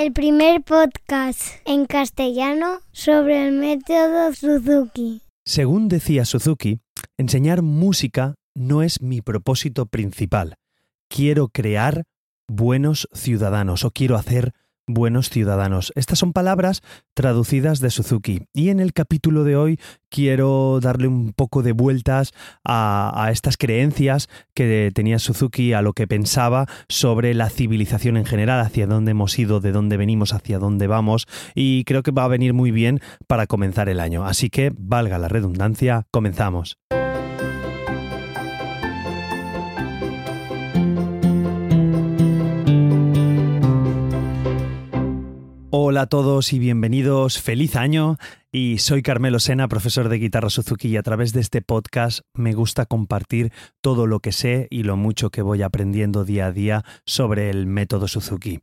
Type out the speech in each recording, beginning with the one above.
el primer podcast en castellano sobre el método Suzuki. Según decía Suzuki, enseñar música no es mi propósito principal. Quiero crear buenos ciudadanos o quiero hacer buenos ciudadanos. Estas son palabras traducidas de Suzuki. Y en el capítulo de hoy quiero darle un poco de vueltas a, estas creencias que tenía Suzuki, a lo que pensaba sobre la civilización en general, hacia dónde hemos ido, de dónde venimos, hacia dónde vamos. Y creo que va a venir muy bien para comenzar el año. Así que, valga la redundancia, comenzamos. Hola a todos y bienvenidos, feliz año y soy Carmelo Sena, profesor de guitarra Suzuki y a través de este podcast me gusta compartir todo lo que sé y lo mucho que voy aprendiendo día a día sobre el método Suzuki.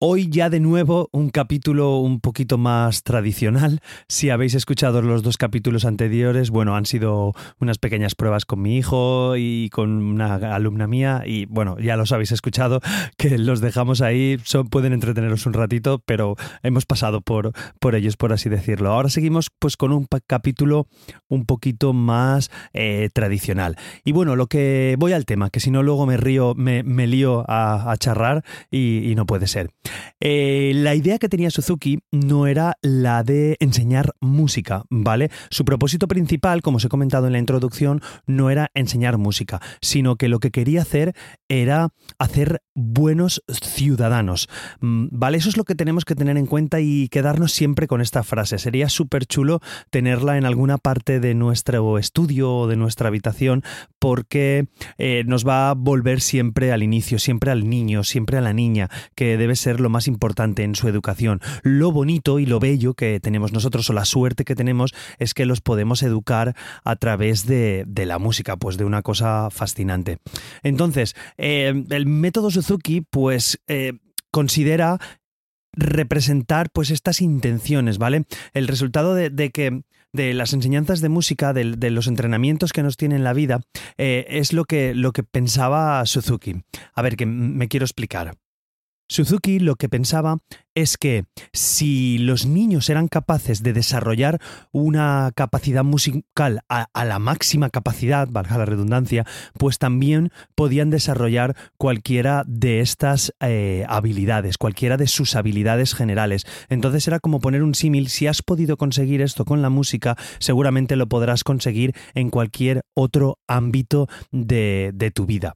Hoy ya de nuevo un capítulo un poquito más tradicional. Si habéis escuchado los dos capítulos anteriores, bueno, han sido unas pequeñas pruebas con mi hijo y con una alumna mía y bueno, ya los habéis escuchado, que los dejamos ahí, son, pueden entreteneros un ratito, pero hemos pasado por, por ellos, por así decirlo. Ahora seguimos pues con un capítulo un poquito más eh, tradicional. Y bueno, lo que voy al tema, que si no luego me río, me, lío a, charrar y no puede ser. Eh, la idea que tenía Suzuki no era la de enseñar música, ¿vale? Su propósito principal, como os he comentado en la introducción, no era enseñar música, sino que lo que quería hacer era hacer buenos ciudadanos, mm, ¿vale? Eso es lo que tenemos que tener en cuenta y quedarnos siempre con esta frase. Sería súper chulo tenerla en alguna parte de nuestro estudio o de nuestra habitación porque eh, nos va a volver siempre al inicio, siempre al niño, siempre a la niña, que debe ser lo más importante en su educación. Lo bonito y lo bello que tenemos nosotros o la suerte que tenemos es que los podemos educar a través de, la música, pues de una cosa fascinante. Entonces, eh, el método Suzuki, pues... Eh, considera representar pues estas intenciones, ¿vale? El resultado de, que de las enseñanzas de música, de, los entrenamientos que nos tiene en la vida, eh, es lo que, lo que pensaba Suzuki. A ver, que me quiero explicar. Suzuki lo que pensaba es que si los niños eran capaces de desarrollar una capacidad musical a, la máxima capacidad, valga la redundancia, pues también podían desarrollar cualquiera de estas eh, habilidades, cualquiera de sus habilidades generales. Entonces era como poner un símil, si has podido conseguir esto con la música, seguramente lo podrás conseguir en cualquier otro ámbito de tu vida.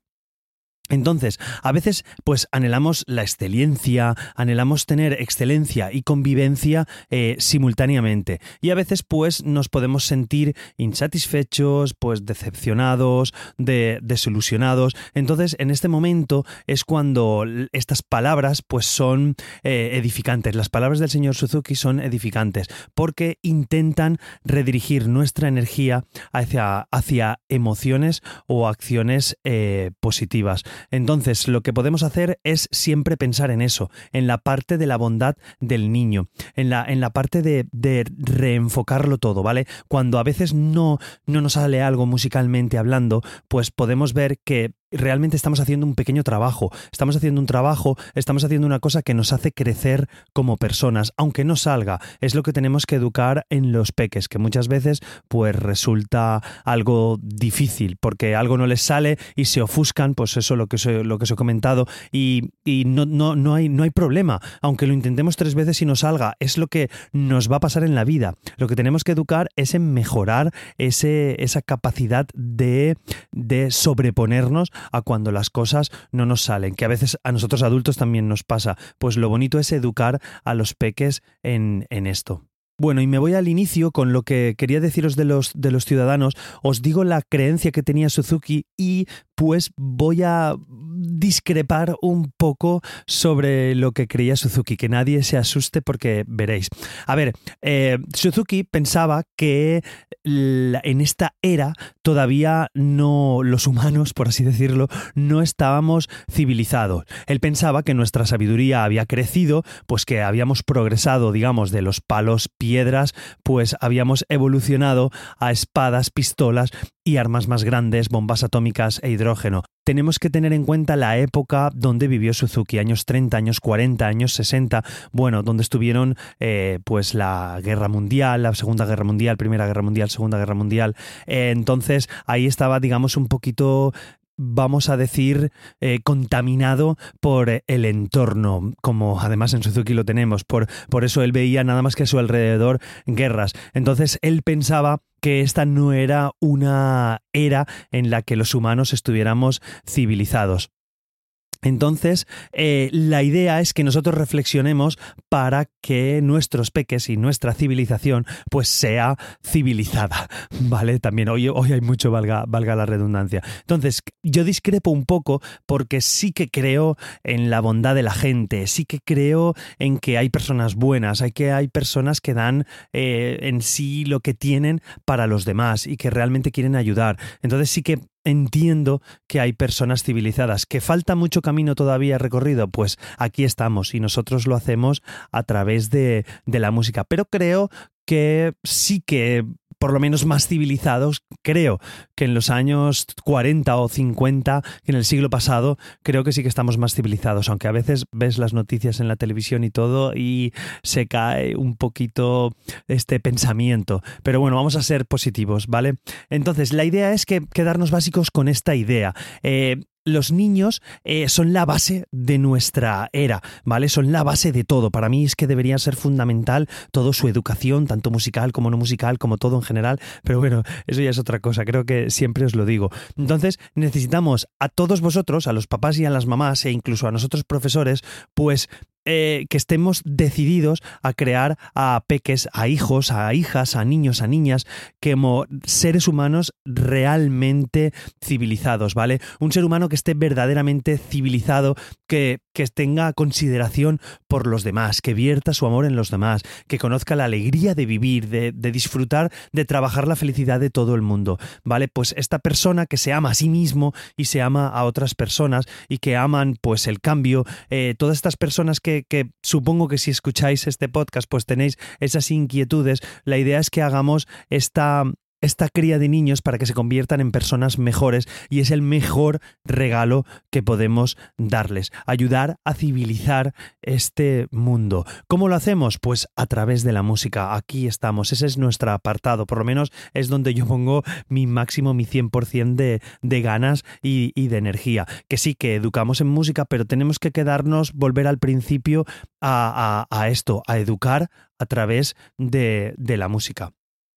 Entonces, a veces, pues anhelamos la excelencia, anhelamos tener excelencia y convivencia eh, simultáneamente. Y a veces, pues, nos podemos sentir insatisfechos, pues, decepcionados, desilusionados. Entonces, en este momento es cuando estas palabras, pues, son eh, edificantes. Las palabras del señor Suzuki son edificantes porque intentan redirigir nuestra energía hacia, hacia emociones o acciones eh, positivas. Entonces, lo que podemos hacer es siempre pensar en eso, en la parte de la bondad del niño, en la, en la parte de, de reenfocarlo todo, ¿vale? Cuando a veces no, no nos sale algo musicalmente hablando, pues podemos ver que realmente estamos haciendo un pequeño trabajo, estamos haciendo un trabajo, estamos haciendo una cosa que nos hace crecer como personas, aunque no salga, es lo que tenemos que educar en los peques, que muchas veces pues resulta algo difícil, porque algo no les sale y se ofuscan, pues eso lo que os, lo que os he comentado, y, no, no, no, hay, no hay problema, aunque lo intentemos tres veces y no salga, es lo que nos va a pasar en la vida. Lo que tenemos que educar es en mejorar ese, esa capacidad de, de sobreponernos a cuando las cosas no nos salen, que a veces a nosotros adultos también nos pasa. Pues lo bonito es educar a los peques en, en esto. Bueno, y me voy al inicio con lo que quería deciros de los, de los ciudadanos. Os digo la creencia que tenía Suzuki y pues voy a discrepar un poco sobre lo que creía Suzuki, que nadie se asuste porque veréis. A ver, eh, Suzuki pensaba que en esta era todavía no los humanos, por así decirlo, no estábamos civilizados. Él pensaba que nuestra sabiduría había crecido, pues que habíamos progresado, digamos, de los palos piedras, pues habíamos evolucionado a espadas, pistolas y armas más grandes, bombas atómicas e hidrógeno. Tenemos que tener en cuenta la época donde vivió Suzuki, años 30, años 40, años 60, bueno, donde estuvieron eh, pues la guerra mundial, la segunda guerra mundial, primera guerra mundial, segunda guerra mundial. Eh, entonces ahí estaba, digamos, un poquito vamos a decir, eh, contaminado por el entorno, como además en Suzuki lo tenemos. Por, por eso él veía nada más que a su alrededor guerras. Entonces él pensaba que esta no era una era en la que los humanos estuviéramos civilizados. Entonces, eh, la idea es que nosotros reflexionemos para que nuestros peques y nuestra civilización pues sea civilizada, ¿vale? También hoy, hoy hay mucho, valga, valga la redundancia. Entonces, yo discrepo un poco porque sí que creo en la bondad de la gente, sí que creo en que hay personas buenas, hay que hay personas que dan eh, en sí lo que tienen para los demás y que realmente quieren ayudar. Entonces sí que entiendo que hay personas civilizadas. ¿Que falta mucho camino todavía recorrido? Pues aquí estamos y nosotros lo hacemos a través de, de la música. Pero creo que sí que por lo menos más civilizados, creo que en los años 40 o 50, en el siglo pasado, creo que sí que estamos más civilizados, aunque a veces ves las noticias en la televisión y todo y se cae un poquito este pensamiento. Pero bueno, vamos a ser positivos, ¿vale? Entonces, la idea es que quedarnos básicos con esta idea. Eh, los niños eh, son la base de nuestra era, ¿vale? Son la base de todo. Para mí es que debería ser fundamental toda su educación, tanto musical como no musical, como todo en general. Pero bueno, eso ya es otra cosa, creo que siempre os lo digo. Entonces, necesitamos a todos vosotros, a los papás y a las mamás, e incluso a nosotros profesores, pues eh, que estemos decididos a crear a peques, a hijos, a hijas, a niños, a niñas, como seres humanos realmente civilizados, ¿vale? Un ser humano que esté verdaderamente civilizado, que, que tenga consideración por los demás, que vierta su amor en los demás, que conozca la alegría de vivir, de, disfrutar, de trabajar la felicidad de todo el mundo, ¿vale? Pues esta persona que se ama a sí mismo y se ama a otras personas y que aman pues el cambio, eh, todas estas personas que que, supongo que si escucháis este podcast pues tenéis esas inquietudes, la idea es que hagamos esta, esta cría de niños para que se conviertan en personas mejores y es el mejor regalo que podemos darles, ayudar a civilizar este mundo. ¿Cómo lo hacemos? Pues a través de la música. Aquí estamos, ese es nuestro apartado, por lo menos es donde yo pongo mi máximo, mi 100% de, de ganas y, de energía. Que sí, que educamos en música, pero tenemos que quedarnos, volver al principio a, esto, a educar a través de la música.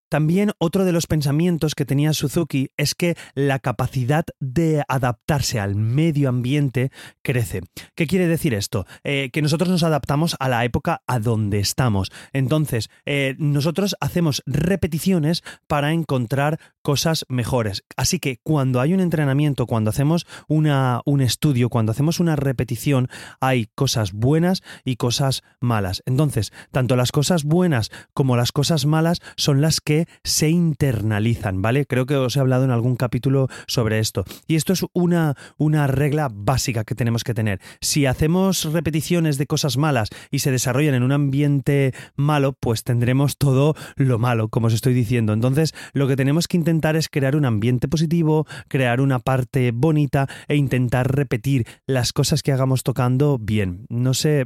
También otro de los pensamientos que tenía Suzuki es que la capacidad de adaptarse al medio ambiente crece. ¿Qué quiere decir esto? Eh, que nosotros nos adaptamos a la época a donde estamos. Entonces, eh, nosotros hacemos repeticiones para encontrar cosas mejores. Así que cuando hay un entrenamiento, cuando hacemos una, un estudio, cuando hacemos una repetición, hay cosas buenas y cosas malas. Entonces, tanto las cosas buenas como las cosas malas son las que se internalizan, ¿vale? Creo que os he hablado en algún capítulo sobre esto. Y esto es una, una regla básica que tenemos que tener. Si hacemos repeticiones de cosas malas y se desarrollan en un ambiente malo, pues tendremos todo lo malo, como os estoy diciendo. Entonces, lo que tenemos que intentar es crear un ambiente positivo, crear una parte bonita e intentar repetir las cosas que hagamos tocando bien. No sé,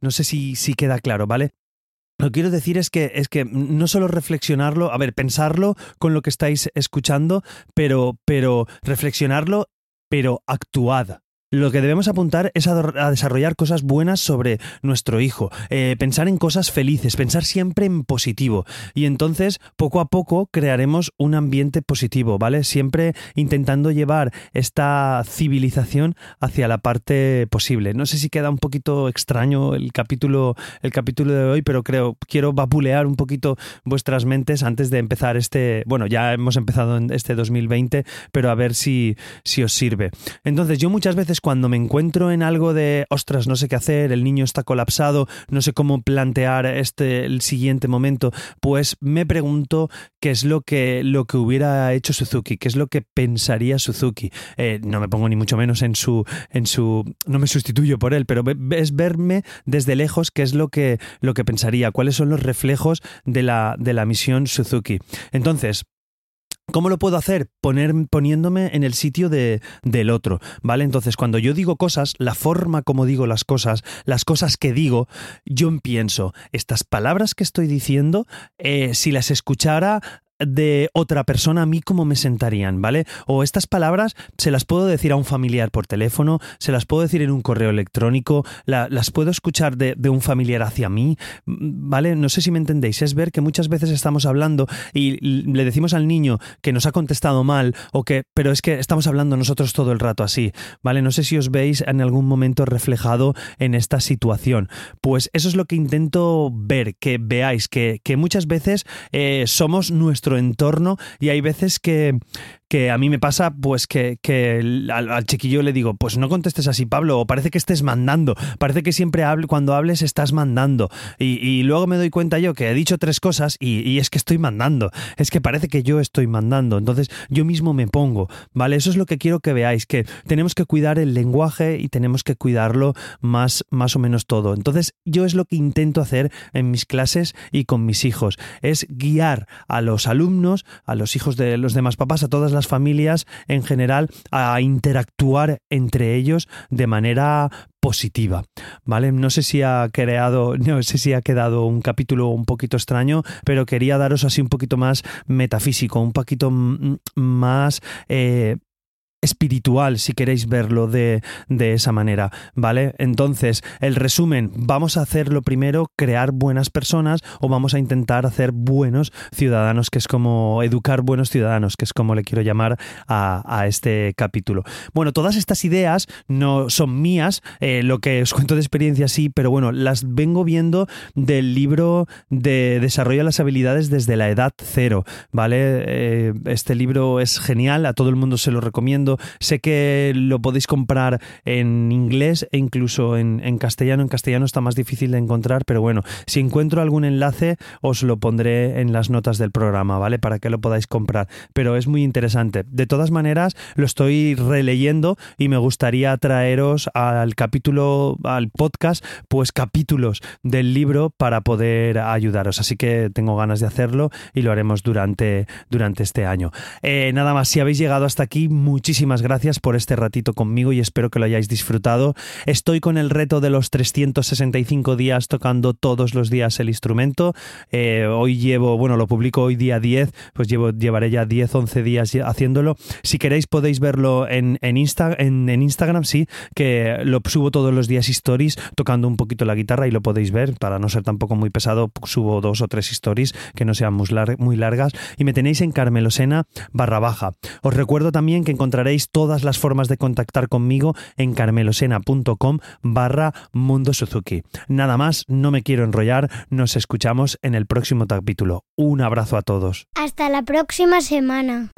no sé si, si queda claro, ¿vale? Lo que quiero decir es que, es que no solo reflexionarlo, a ver, pensarlo con lo que estáis escuchando, pero, pero reflexionarlo, pero actuad. Lo que debemos apuntar es a, desarrollar cosas buenas sobre nuestro hijo, eh, pensar en cosas felices, pensar siempre en positivo. Y entonces, poco a poco, crearemos un ambiente positivo, ¿vale? Siempre intentando llevar esta civilización hacia la parte posible. No sé si queda un poquito extraño el capítulo, el capítulo de hoy, pero creo, quiero vapulear un poquito vuestras mentes antes de empezar este, bueno, ya hemos empezado en este 2020, pero a ver si, si os sirve. Entonces, yo muchas veces cuando me encuentro en algo de, ostras, no sé qué hacer, el niño está colapsado, no sé cómo plantear este, el siguiente momento, pues me pregunto qué es lo que, lo que hubiera hecho Suzuki, qué es lo que pensaría Suzuki. Eh, no me pongo ni mucho menos en su, en su, no me sustituyo por él, pero es verme desde lejos qué es lo que, lo que pensaría, cuáles son los reflejos de la, de la misión Suzuki. Entonces, ¿Cómo lo puedo hacer? Poniéndome en el sitio de, del otro, ¿vale? Entonces, cuando yo digo cosas, la forma como digo las cosas, las cosas que digo, yo pienso, estas palabras que estoy diciendo, eh, si las escuchara de otra persona a mí cómo me sentarían, ¿vale? O estas palabras se las puedo decir a un familiar por teléfono, se las puedo decir en un correo electrónico, las puedo escuchar de, un familiar hacia mí, ¿vale? No sé si me entendéis, es ver que muchas veces estamos hablando y le decimos al niño que nos ha contestado mal o que, pero es que estamos hablando nosotros todo el rato así, ¿vale? No sé si os veis en algún momento reflejado en esta situación. Pues eso es lo que intento ver, que veáis, que, muchas veces eh, somos nuestro entorno y hay veces que, que a mí me pasa pues que, al, chiquillo le digo, pues no contestes así, Pablo, o parece que estés mandando, parece que siempre hable, cuando hables estás mandando. Y, luego me doy cuenta yo que he dicho tres cosas y, es que estoy mandando, es que parece que yo estoy mandando, entonces yo mismo me pongo, ¿vale? Eso es lo que quiero que veáis, que tenemos que cuidar el lenguaje y tenemos que cuidarlo más, más o menos todo. Entonces yo es lo que intento hacer en mis clases y con mis hijos, es guiar a los alumnos, a los hijos de los demás papás, a todas las familias en general a interactuar entre ellos de manera positiva, ¿vale? No sé si ha creado, no sé si ha quedado un capítulo un poquito extraño, pero quería daros así un poquito más metafísico, un poquito más eh, espiritual, si queréis verlo de, esa manera, ¿vale? Entonces, el resumen, vamos a hacer lo primero, crear buenas personas o vamos a intentar hacer buenos ciudadanos, que es como educar buenos ciudadanos, que es como le quiero llamar a, este capítulo. Bueno, todas estas ideas no son mías, eh, lo que os cuento de experiencia sí, pero bueno, las vengo viendo del libro de Desarrollo de las habilidades desde la edad cero, ¿vale? Eh, este libro es genial, a todo el mundo se lo recomiendo Sé que lo podéis comprar en inglés e incluso en, castellano. En castellano está más difícil de encontrar, pero bueno, si encuentro algún enlace os lo pondré en las notas del programa, ¿vale? Para que lo podáis comprar. Pero es muy interesante. De todas maneras, lo estoy releyendo y me gustaría traeros al capítulo, al podcast, pues capítulos del libro para poder ayudaros. Así que tengo ganas de hacerlo y lo haremos durante, durante este año. Eh, nada más, si habéis llegado hasta aquí, muchísimas muchísimas gracias por este ratito conmigo y espero que lo hayáis disfrutado. Estoy con el reto de los 365 días tocando todos los días el instrumento. Eh, hoy llevo, bueno, lo publico hoy día 10, pues llevo, llevaré ya 10, 11 días haciéndolo. Si queréis podéis verlo en, en, en, Instagram, sí, que lo subo todos los días stories tocando un poquito la guitarra y lo podéis ver. Para no ser tampoco muy pesado, subo dos o tres stories que no sean muy, largas. Y me tenéis en Carmelosena barra baja. Os recuerdo también que todas las formas de contactar conmigo en carmelosena.com barra Mundo Suzuki. Nada más, no me quiero enrollar, nos escuchamos en el próximo capítulo. Un abrazo a todos. Hasta la próxima semana.